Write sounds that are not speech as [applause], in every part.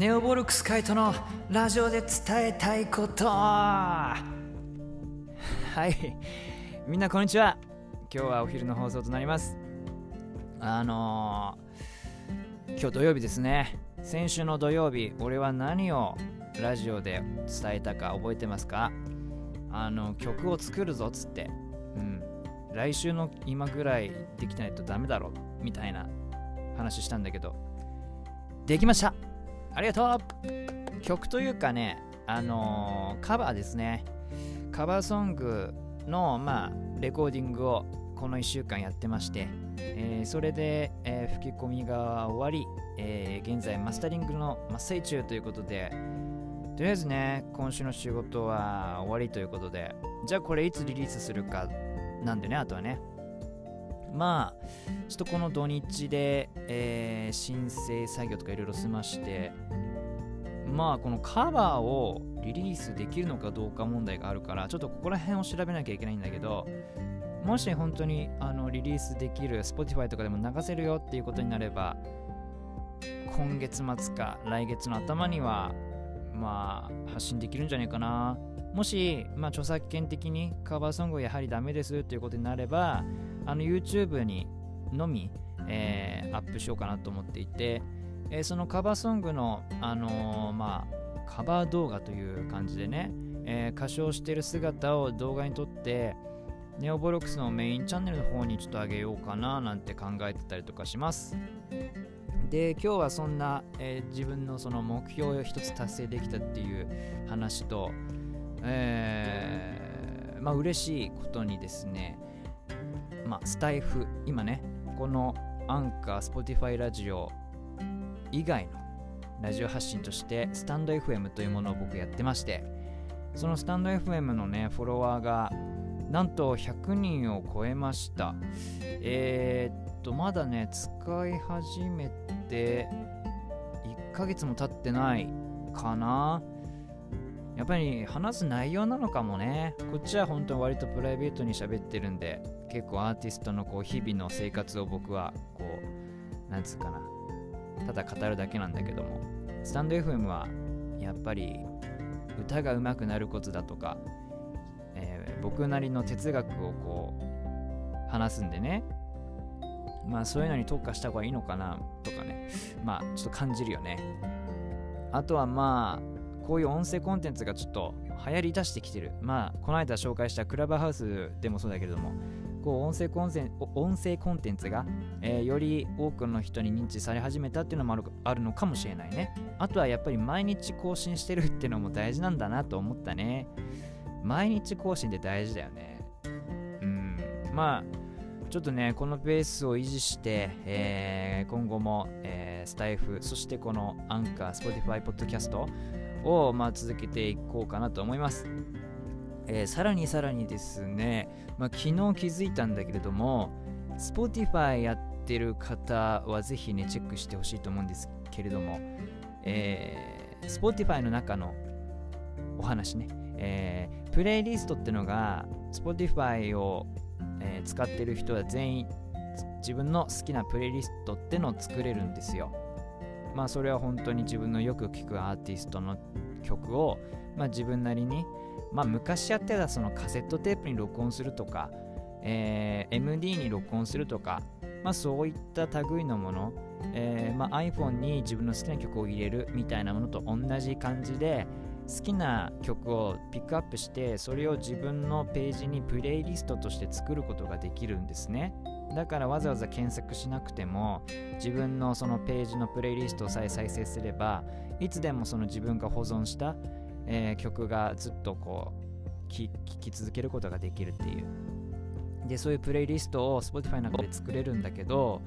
ネオボルクスカイトのラジオで伝えたいこと。はい。みんなこんにちは。今日はお昼の放送となります。あのー、今日土曜日ですね。先週の土曜日俺は何をラジオで伝えたか覚えてますか？あの曲を作るぞっつって。うん。来週の今ぐらいできないとダメだろみたいな話したんだけど。できました。ありがとう曲というかね、あのー、カバーですね。カバーソングの、まあ、レコーディングをこの1週間やってまして、えー、それで、えー、吹き込みが終わり、えー、現在マスタリングの真っ最中ということで、とりあえずね、今週の仕事は終わりということで、じゃあこれいつリリースするかなんでね、あとはね。まあ、ちょっとこの土日で、えー、申請作業とかいろいろ済まして、まあ、このカバーをリリースできるのかどうか問題があるから、ちょっとここら辺を調べなきゃいけないんだけど、もし本当にあのリリースできる Spotify とかでも流せるよっていうことになれば、今月末か来月の頭には、まあ、発信できるんじゃないかな。もし、まあ、著作権的にカバーソングはやはりダメですということになれば、あの YouTube にのみ、えー、アップしようかなと思っていて、えー、そのカバーソングの、あのー、まあ、カバー動画という感じでね、え歌唱してる姿を動画に撮って、ネオボロックスのメインチャンネルの方にちょっと上げようかななんて考えてたりとかします。で今日はそんな、え自分のその目標を一つ達成できたっていう話と、えー、まあ嬉しいことにですね、まあ、スタイフ、今ね、このアンカー、スポティファイラジオ以外のラジオ発信として、スタンド FM というものを僕やってまして、そのスタンド FM のね、フォロワーが、なんと100人を超えました。えー、っと、まだね、使い始めて1ヶ月も経ってないかな。やっぱり話す内容なのかもね。こっちは本当に割とプライベートに喋ってるんで、結構アーティストのこう日々の生活を僕はこう、なんつうかな、ただ語るだけなんだけども、スタンド FM はやっぱり歌が上手くなるコツだとか、えー、僕なりの哲学をこう話すんでね、まあそういうのに特化した方がいいのかなとかね、まあちょっと感じるよね。あとはまあこういう音声コンテンツがちょっと流行り出してきてる。まあ、この間紹介したクラブハウスでもそうだけれども、こう音声コンセン音声コンテンツが、えー、より多くの人に認知され始めたっていうのもあるあるのかもしれないね。あとはやっぱり毎日更新してるっていうのも大事なんだなと思ったね。毎日更新って大事だよね。うん。まあ、ちょっとね、このペースを維持して、えー、今後も、えー、スタイフ、そしてこのアンカー、スポを、まあ、続けていこうかなと思います。えー、さらにさらにですね、まあ、昨日気づいたんだけれども、Spotify やってる方はぜひね、チェックしてほしいと思うんですけれども、えー、Spotify の中のお話ね、えー、プレイリストってのが Spotify を、えー、使ってる人は全員自分の好きなプレイリストってのを作れるんですよ。まあそれは本当に自分のよく聴くアーティストの曲を、まあ、自分なりに、まあ、昔やってたそのカセットテープに録音するとか、えー、MD に録音するとか、まあ、そういった類のもの、えーま、iPhone に自分の好きな曲を入れるみたいなものと同じ感じで好きな曲をピックアップしてそれを自分のページにプレイリストとして作ることができるんですね。だからわざわざ検索しなくても自分のそのページのプレイリストさえ再生すればいつでもその自分が保存した、えー、曲がずっとこう聴き続けることができるっていう。でそういうプレイリストを Spotify の中で作れるんだけど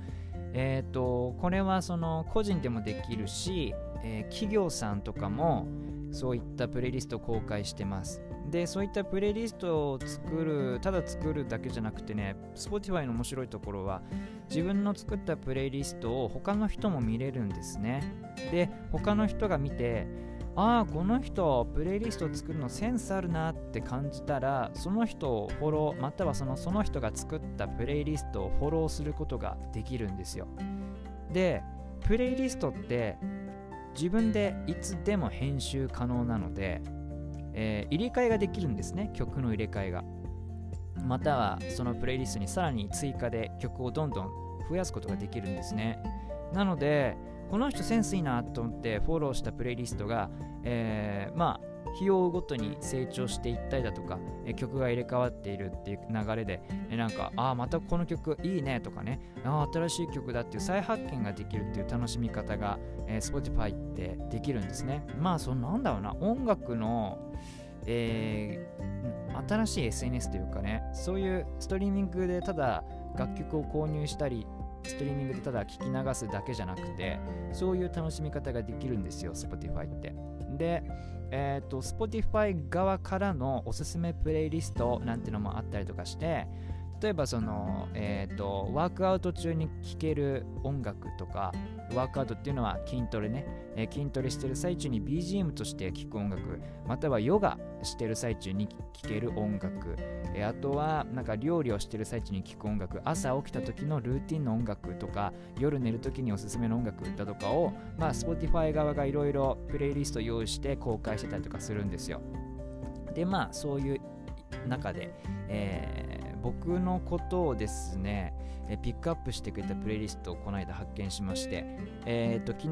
えっ、ー、とこれはその個人でもできるし、えー、企業さんとかもそういったプレイリストを公開してます。でそういったプレイリストを作るただ作るだけじゃなくてね Spotify の面白いところは自分の作ったプレイリストを他の人も見れるんですね。で他の人が見てああこの人プレイリストを作るのセンスあるなって感じたらその人をフォローまたはそのその人が作ったプレイリストをフォローすることができるんですよ。でプレイリストって自分でいつでも編集可能なので、えー、入れ替えができるんですね曲の入れ替えが。またはそのプレイリストにさらに追加で曲をどんどん増やすことができるんですね。なのでこの人センスいいなと思ってフォローしたプレイリストが、えー、まあ日をごとに成長していったりだとか、曲が入れ替わっているっていう流れで、なんか、ああ、またこの曲いいねとかね、ああ、新しい曲だっていう再発見ができるっていう楽しみ方が、え、Spotify ってできるんですね。まあ、そのなんだろうな、音楽の、えー、新しい SNS というかね、そういうストリーミングでただ楽曲を購入したり、ストリーミングでただ聞き流すだけじゃなくて、そういう楽しみ方ができるんですよ、Spotify って。で、え、ー、と、Spotify 側からのおすすめプレイリストなんてのもあったりとかして、例えばその、えっ、ー、と、ワークアウト中に聴ける音楽とか、ワークアウトっていうのは筋トレね、えー、筋トレしてる最中に BGM として聴く音楽、またはヨガしてる最中に聴ける音楽、えー、あとはなんか料理をしてる最中に聴く音楽、朝起きた時のルーティンの音楽とか、夜寝る時におすすめの音楽だとかを、まあ、Spotify 側がいろいろプレイリスト用意して公開してたりとかするんですよ。で、まあ、そういう中で、えー僕のことをですね、えピックアップしてくれたプレイリストをこの間発見しまして、えっ、ー、と、昨日、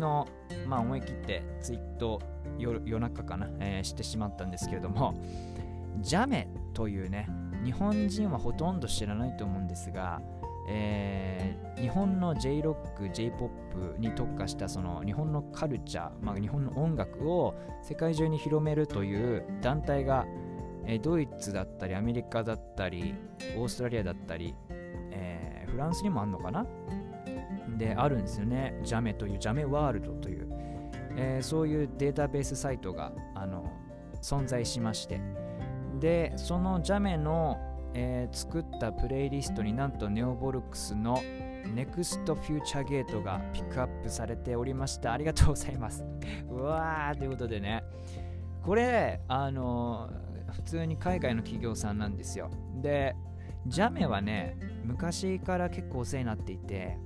まあ思い切ってツイート夜夜中かな、えー、してしまったんですけれども、ジャメというね、日本人はほとんど知らないと思うんですが、えー、日本の J-ROCK、J-POP に特化したその日本のカルチャー、まあ、日本の音楽を世界中に広めるという団体がえドイツだったりアメリカだったりオーストラリアだったり、えー、フランスにもあるのかな？であるんですよね。ジャメというジャメワールドという、えー、そういうデータベースサイトがあの存在しまして。でそのジャメの、えー、作ったプレイリストになんとネオボルクスの NEXT Future Gate がピックアップされておりましたありがとうございます。[laughs] うわーということでね。これあの普通に海外の企業さんなんですよ。で、ジャメはね、昔から結構お世話になっていて、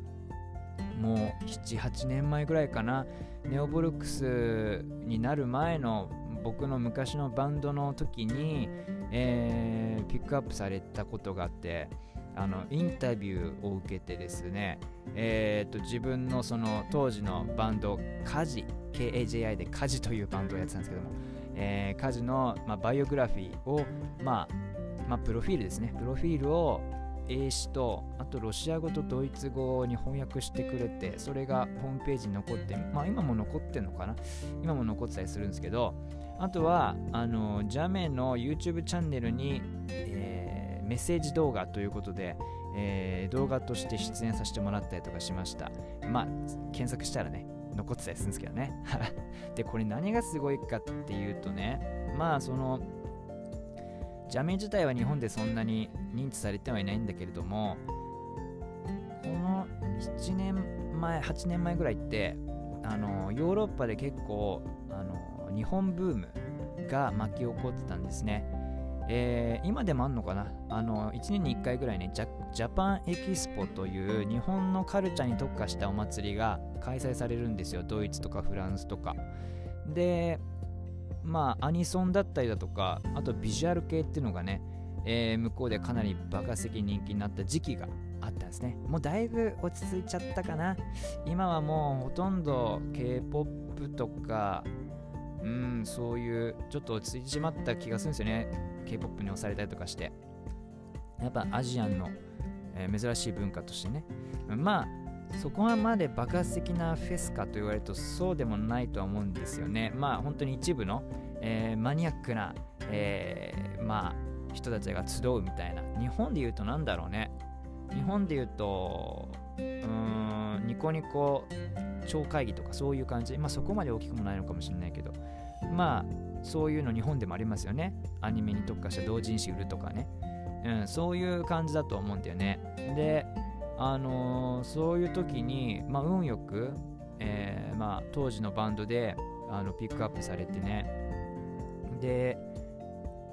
もう7、8年前ぐらいかな、ネオボルクスになる前の僕の昔のバンドの時に、えー、ピックアップされたことがあって、あのインタビューを受けてですね、えーと、自分のその当時のバンド、カジ、KAJI でカジというバンドをやってたんですけども、えー、カジの、まあ、バイオグラフィーを、まあ、まあ、プロフィールですね。プロフィールを英詞と、あとロシア語とドイツ語に翻訳してくれて、それがホームページに残って、まあ今も残ってんのかな？今も残ってたりするんですけど、あとは、あの、ジャメの YouTube チャンネルに、えー、メッセージ動画ということで、えー、動画として出演させてもらったりとかしました。まあ、検索したらね、残ってたりするんですけどね。[laughs] で、これ何がすごいかっていうとね、まあその、ジャメ自体は日本でそんなに認知されてはいないんだけれども、この7年前、8年前ぐらいって、あのヨーロッパで結構あの日本ブームが巻き起こってたんですね。えー、今でもあんのかな？あの1年に1回ぐらいねジャ、パンエキスポという日本のカルチャーに特化したお祭りが開催されるんですよ。ドイツとかフランスとか。で、まあ、アニソンだったりだとか、あとビジュアル系っていうのがね、えー、向こうでかなり爆発的人気になった時期があったんですね。もうだいぶ落ち着いちゃったかな。今はもうほとんど K-POP とか、うん、そういうちょっと落ち着いてしまった気がするんですよね。K-POP に押されたりとかして。やっぱアジアンの、えー、珍しい文化としてね。まあ、そこまで爆発的なフェスかと言われるとそうでもないとは思うんですよね。まあ本当に一部の、えー、マニアックな、えー、まあ人たちが集うみたいな。日本で言うと何だろうね。日本で言うと、うん、ニコニコ超会議とかそういう感じ。まあそこまで大きくもないのかもしれないけど。まあそういうの日本でもありますよね。アニメに特化した同人誌売るとかね。うん、そういう感じだと思うんだよね。で、あのー、そういう時に、まあ、運よく、えー、まあ、当時のバンドであのピックアップされてねで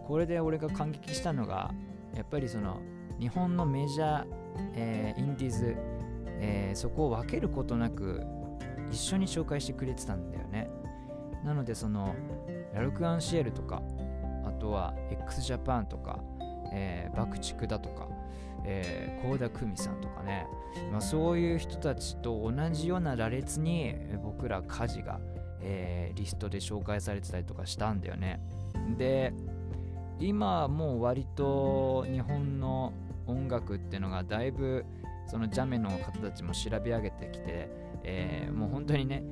これで俺が感激したのがやっぱりその日本のメジャー、えー、インディーズ、え、そこを分けることなく一緒に紹介してくれてたんだよねなのでそのラルク・アンシエルとかあとは x ジャパンとか、えー、爆竹だとかえー、田久美さんとかね、まあ、そういう人たちと同じような羅列に僕ら家事が、えー、リストで紹介されてたりとかしたんだよね。で今もう割と日本の音楽っていうのがだいぶそのジャメの方たちも調べ上げてきて、えー、もう本当にね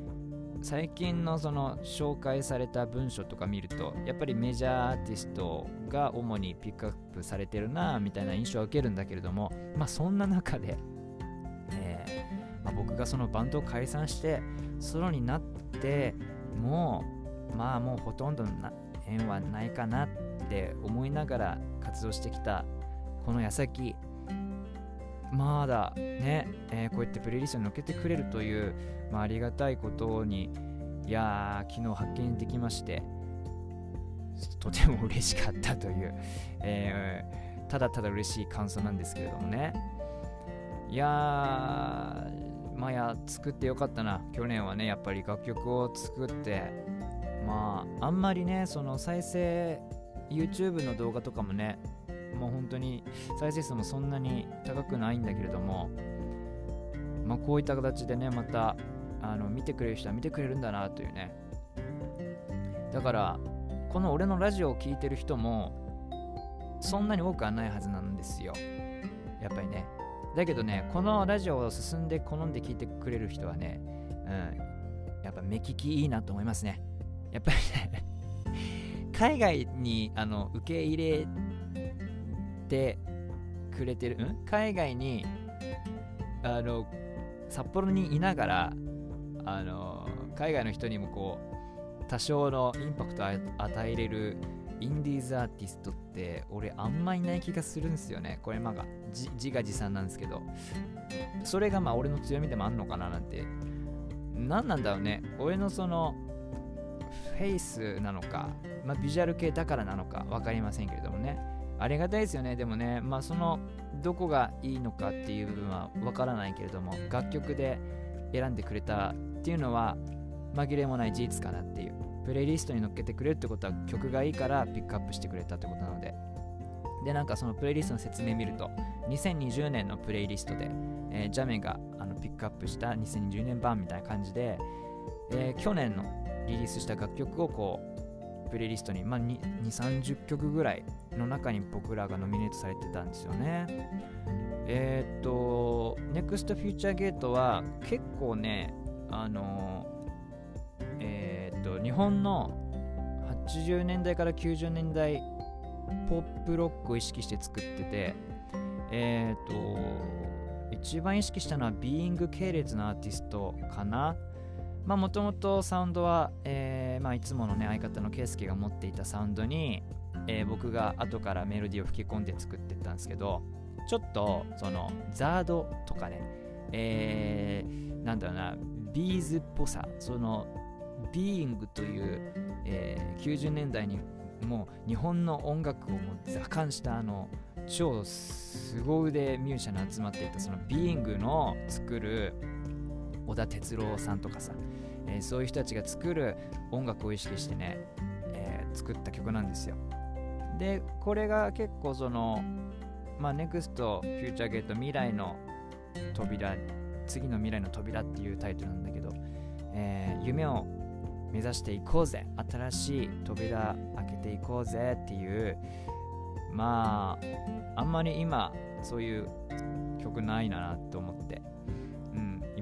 最近のその紹介された文章とか見るとやっぱりメジャーアーティストが主にピックアップされてるなみたいな印象を受けるんだけれどもまあそんな中で、えーまあ、僕がそのバンドを解散してソロになってもうまあもうほとんどな縁はないかなって思いながら活動してきたこの矢先まだね、えー、こうやってプレイリストに載っけてくれるという、まあ、ありがたいことにいやー昨日発見できましてとても嬉しかったという、[laughs] えー、ただただ嬉しい感想なんですけれどもね。いやーまあや作ってよかったな。去年はねやっぱり楽曲を作ってまああんまりねその再生 YouTube の動画とかもねもう本当に再生数もそんなに高くないんだけれども、まあ、こういった形でねまたあの見てくれる人は見てくれるんだなというね。だからこの俺のラジオを聴いてる人もそんなに多くはないはずなんですよ。やっぱりね。だけどねこのラジオを進んで好んで聞いてくれる人はね、うん、やっぱ目利きいいなと思いますね。やっぱりね海外にあの受け入れてくれてる、ん？海外に、あの、札幌にいながら、あの、海外の人にもこう、多少のインパクトを与えれるインディーズアーティストって俺あんまいない気がするんですよね。これまあ自画自賛なんですけど。それがまあ俺の強みでもあんのかななんて。何なんだろうね。俺のそのフェイスなのか、まあ、ビジュアル系だからなのか分かりませんけれどもね。ありがたいですよね。でもね、まあそのどこがいいのかっていう部分はわからないけれども、楽曲で選んでくれたっていうのは紛れもない事実かなっていう。プレイリストに乗っけてくれるってことは曲がいいからピックアップしてくれたってことなので。で、なんかそのプレイリストの説明見ると、2020年のプレイリストで、えー、ジャメがあのピックアップした2020年版みたいな感じで、えー、去年のリリースした楽曲をこうプレイリストに、まあ、2、30曲ぐらいの中に僕らがノミネートされてたんですよね。えー、っと、NEXT Future Gate は結構ね、あのえー、っと、日本の80年代から90年代ポップロックを意識して作ってて、えー、っと、一番意識したのは Being 系列のアーティストかな。まあもともとサウンドは、えーまあ、いつものね相方の圭介が持っていたサウンドに、えー、僕が後からメロディーを吹き込んで作ってったんですけどちょっとその ZARD とかね、えー、なんだろうな B'z っぽさその Being という、えー、90年代にもう日本の音楽をもう座感したあの超凄腕ミュージシャンに集まっていたそのビーイングの作る小田哲郎さんとかさ、えー、そういう人たちが作る音楽を意識してね、えー、作った曲なんですよ。で、これが結構その、まあ、NEXT Future Gate 未来の扉、次の未来の扉っていうタイトルなんだけど、えー、夢を目指していこうぜ新しい扉開けていこうぜっていうまああんまり今そういう曲ないなと思って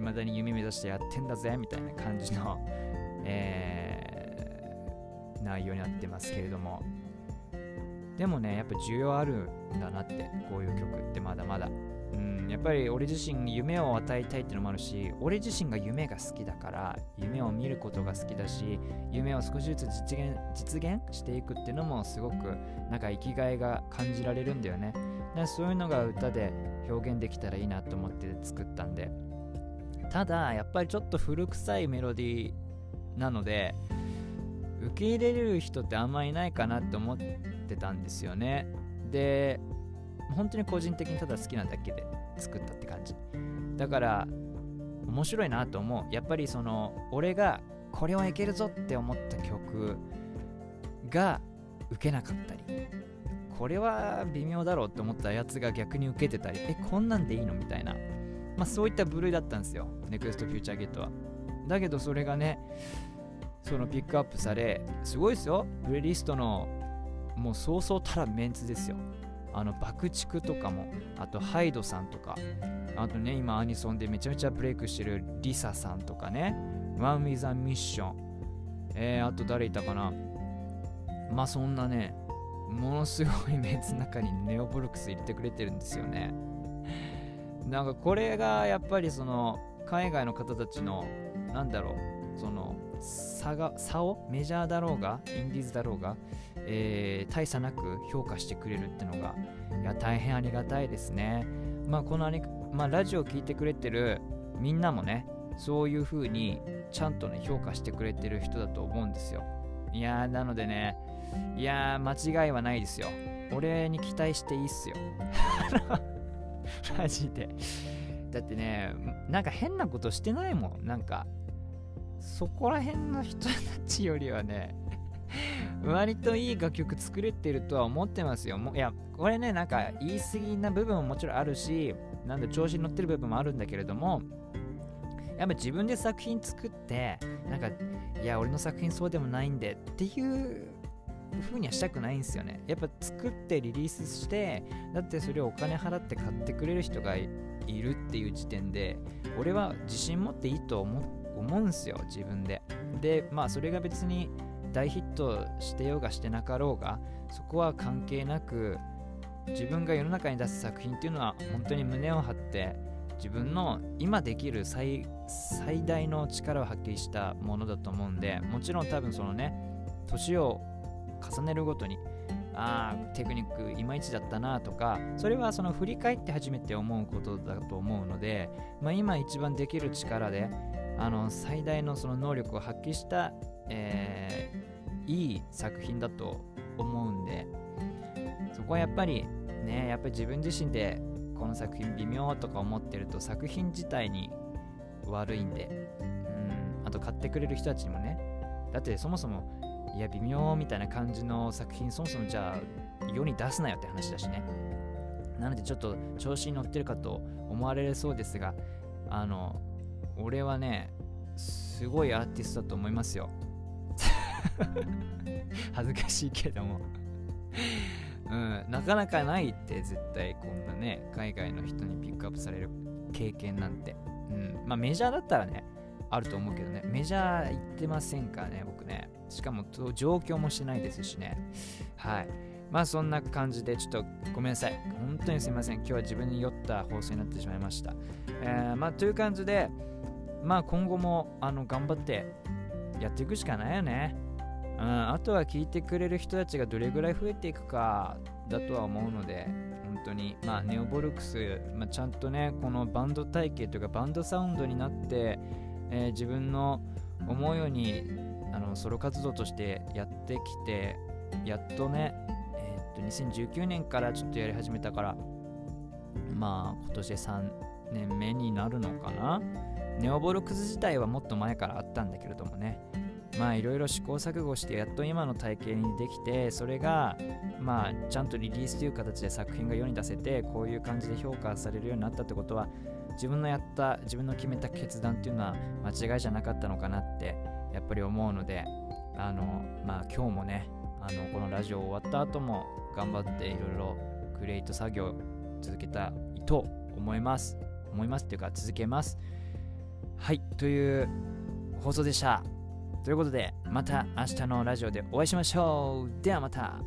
いまだに夢目指してやってんだぜみたいな感じの、[laughs] えー、内容になってますけれども。でもねやっぱ需要あるんだなってこういう曲ってまだまだ。うんやっぱり俺自身夢を与えたいっていうのもあるし俺自身が夢が好きだから夢を見ることが好きだし夢を少しずつ実現実現していくっていうのもすごくなんか生きがいが感じられるんだよね。だそういうのが歌で表現できたらいいなと思って作ったんでただやっぱりちょっと古臭いメロディーなので受け入れる人ってあんまいないかなって思ってたんですよね。で本当に個人的にただ好きなだけで作ったって感じ。だから面白いなと思う。やっぱりその俺がこれはいけるぞって思った曲が受けなかったりこれは微妙だろうって思ったやつが逆に受けてたりえこんなんでいいのみたいな。まあそういった部類だったんですよ。NEXT フューチャーゲットは。だけどそれがねそのピックアップされすごいですよ。プレイリストのもうそうそうたらメンツですよ。あの爆竹とかもあとハイドさんとかあとね今アニソンでめちゃめちゃブレイクしてるリサさんとかね。ワンウィザミッションえー、あと誰いたかな。まあそんなねものすごいメンツの中にネオボルクス入れてくれてるんですよね。なんかこれがやっぱりその海外の方たちのなんだろうその差が差をメジャーだろうがインディーズだろうが、えー、大差なく評価してくれるってのがいや大変ありがたいですね。まあこのあまあ、ラジオを聴いてくれてるみんなもねそういう風にちゃんとね評価してくれてる人だと思うんですよ。いやーなのでねいやー間違いはないですよ。俺に期待していいっすよ。[laughs] [laughs] マジでだってねなんか変なことしてないもんなんかそこら辺の人たちよりはね [laughs] 割といい楽曲作れてるとは思ってますよ。もいや、これね、なんか言い過ぎな部分ももちろんあるし、なんで調子に乗ってる部分もあるんだけれども、やっぱ自分で作品作って、なんか、いや、俺の作品そうでもないんでっていう風にはしたくないんですよね。やっぱ作ってリリースして、だってそれをお金払って買ってくれる人がいるっていう時点で、俺は自信持っていいと思思うんすよ、自分で。で、まあそれが別に大ヒットしてようがしてなかろうが、そこは関係なく、自分が世の中に出す作品っていうのは本当に胸を張って自分の今できる最最大の力を発揮したものだと思うんでもちろん多分そのね年を重ねるごとにああテクニックいまいちだったなとかそれはその振り返って初めて思うことだと思うので、まあ、今一番できる力であの最大のその能力を発揮した、えー、いい作品だと思うんでそこはやっぱりねやっぱり自分自身でこの作品微妙とか思ってると作品自体に悪いんでうんあと買ってくれる人たちにもね。だってそもそもいや微妙みたいな感じの作品そもそもじゃあ世に出すなよって話だしね。なのでちょっと調子に乗ってるかと思われそうですがあの俺はねすごいアーティストだと思いますよ。[laughs] 恥ずかしいけども。うん、なかなかないって絶対こんなね海外の人にピックアップされる経験なんて、うん、まあメジャーだったらねあると思うけどね。メジャー行ってませんからね僕ね。しかも状況もしないですしね。はい。まあそんな感じでちょっとごめんなさい。本当にすいません。今日は自分に酔った放送になってしまいました、えー、まあという感じでまあ今後もあの頑張ってやっていくしかないよね。うん、あとは聞いてくれる人たちがどれぐらい増えていくかだとは思うので、本当に、まあ、ネオボルクス、まあ、ちゃんとね、このバンド体系というか、バンドサウンドになって、えー、自分の思うようにあのソロ活動としてやってきて、やっとね、えー、っと2019年からちょっとやり始めたから、まあ今年で3年目になるのかな。ネオボルクス自体はもっと前からあったんだけれどもね、まあいろいろ試行錯誤してやっと今の体型にできてそれがまあちゃんとリリースという形で作品が世に出せてこういう感じで評価されるようになったってことは自分のやった自分の決めた決断っていうのは間違いじゃなかったのかなってやっぱり思うのであのまあ今日もねあのこのラジオ終わった後も頑張っていろいろクリエイト作業続けたいと思います思いますっていうか続けますはいという放送でしたということで、また明日のラジオでお会いしましょう。ではまた。